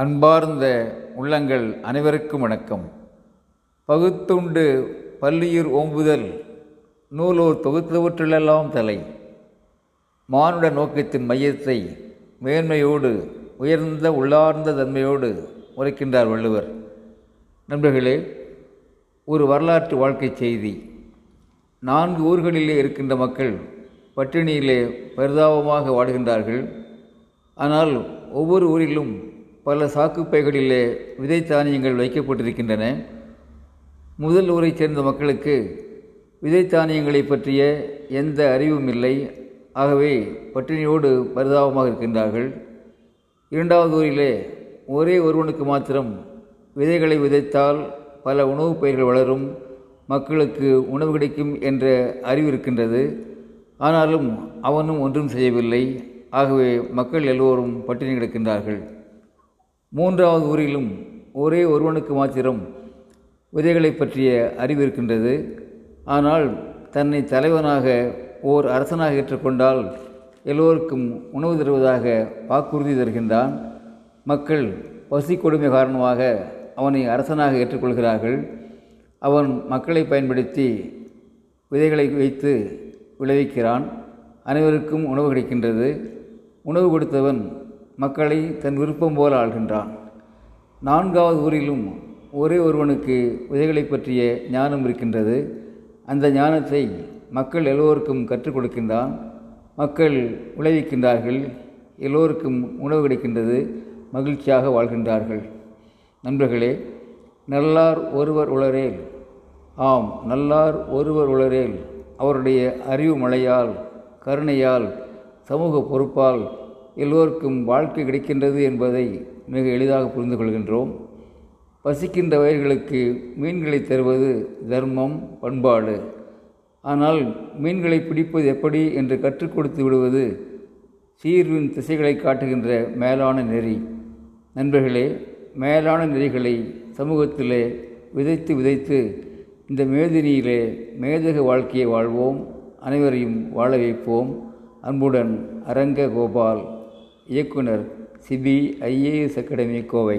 அன்பார்ந்த உள்ளங்கள் அனைவருக்கும் வணக்கம். பகுத்துண்டு பல்லுயிர் ஓம்புதல் நூலோர் தொகுத்தவற்றிலெல்லாம் தலை. மானுட நோக்கத்தின் மையத்தை மேன்மையோடு உயர்ந்த உள்ளார்ந்த தன்மையோடு உரைக்கின்றார் வள்ளுவர். நண்பர்களே ஒரு வரலாற்று வாழ்க்கை செய்தி. நான்கு ஊர்களிலே இருக்கின்ற மக்கள் பட்டினியிலே பரிதாபமாக வாடுகின்றார்கள். ஆனால் ஒவ்வொரு ஊரிலும் பல சாக்குப்பைகளிலே விதை தானியங்கள் வைக்கப்பட்டிருக்கின்றன. முதல் ஊரைச் சேர்ந்த மக்களுக்கு விதை தானியங்களை பற்றிய எந்த அறிவும் இல்லை. ஆகவே பட்டினியோடு பரிதாபமாக இருக்கின்றார்கள். இரண்டாவது ஊரிலே ஒரே ஒருவனுக்கு மாத்திரம் விதைகளை விதைத்தால் பல உணவுப் பயிர்கள் வளரும் மக்களுக்கு உணவு கிடைக்கும் என்ற அறிவு இருக்கின்றது. ஆனாலும் அவனும் ஒன்றும் செய்யவில்லை. ஆகவே மக்கள் எல்லோரும் பட்டினி கிடக்கின்றார்கள். மூன்றாவது ஊரிலும் ஒரே ஒருவனுக்கு மாத்திரம் விதைகளை பற்றிய அறிவு இருக்கின்றது. ஆனால் தன்னை தலைவனாக ஓர் அரசனாக ஏற்றுக்கொண்டால் எல்லோருக்கும் உணவு தருவதாக வாக்குறுதி தருகின்றான். மக்கள் பசி கொடுமை காரணமாக அவனை அரசனாக ஏற்றுக்கொள்கிறார்கள். அவன் மக்களை பயன்படுத்தி விதைகளை வைத்து விளைவிக்கிறான். அனைவருக்கும் உணவு கிடைக்கின்றது. உணவு கொடுத்தவன் மக்களை தன் விருப்பம் போல ஆள்கின்றான். நான்காவது ஊரிலும் ஒரே ஒருவனுக்கு உதைகளை பற்றிய ஞானம் இருக்கின்றது. அந்த ஞானத்தை மக்கள் எல்லோருக்கும் கற்றுக் கொடுக்கின்றான். மக்கள் விளைவிக்கின்றார்கள். எல்லோருக்கும் உணவு கிடைக்கின்றது. மகிழ்ச்சியாக வாழ்கின்றார்கள். நண்பர்களே நல்லார் ஒருவர் உளரேல். ஆம் நல்லார் ஒருவர் உளரேல். அவருடைய அறிவு மழையால் கருணையால் சமூக பொறுப்பால் எல்லோருக்கும் வாழ்க்கை கிடைக்கின்றது என்பதை மிக எளிதாக புரிந்து கொள்கின்றோம். பசிக்கின்ற வயல்களுக்கு மீன்களை தருவது தர்மம் பண்பாடு. ஆனால் மீன்களை பிடிப்பது எப்படி என்று கற்றுக் கொடுத்து விடுவது சீர்வின் திசைகளை காட்டுகின்ற மேலான நெறி. நண்பர்களே மேலான நெறிகளை சமூகத்திலே விதைத்து விதைத்து இந்த மேதினியிலே மேதக வாழ்க்கையை வாழ்வோம். அனைவரையும் வாழ வைப்போம். அன்புடன் அரங்க கோபால் இயக்குனர் சிபி ஐஏஎஸ் அகாடமி கோவை.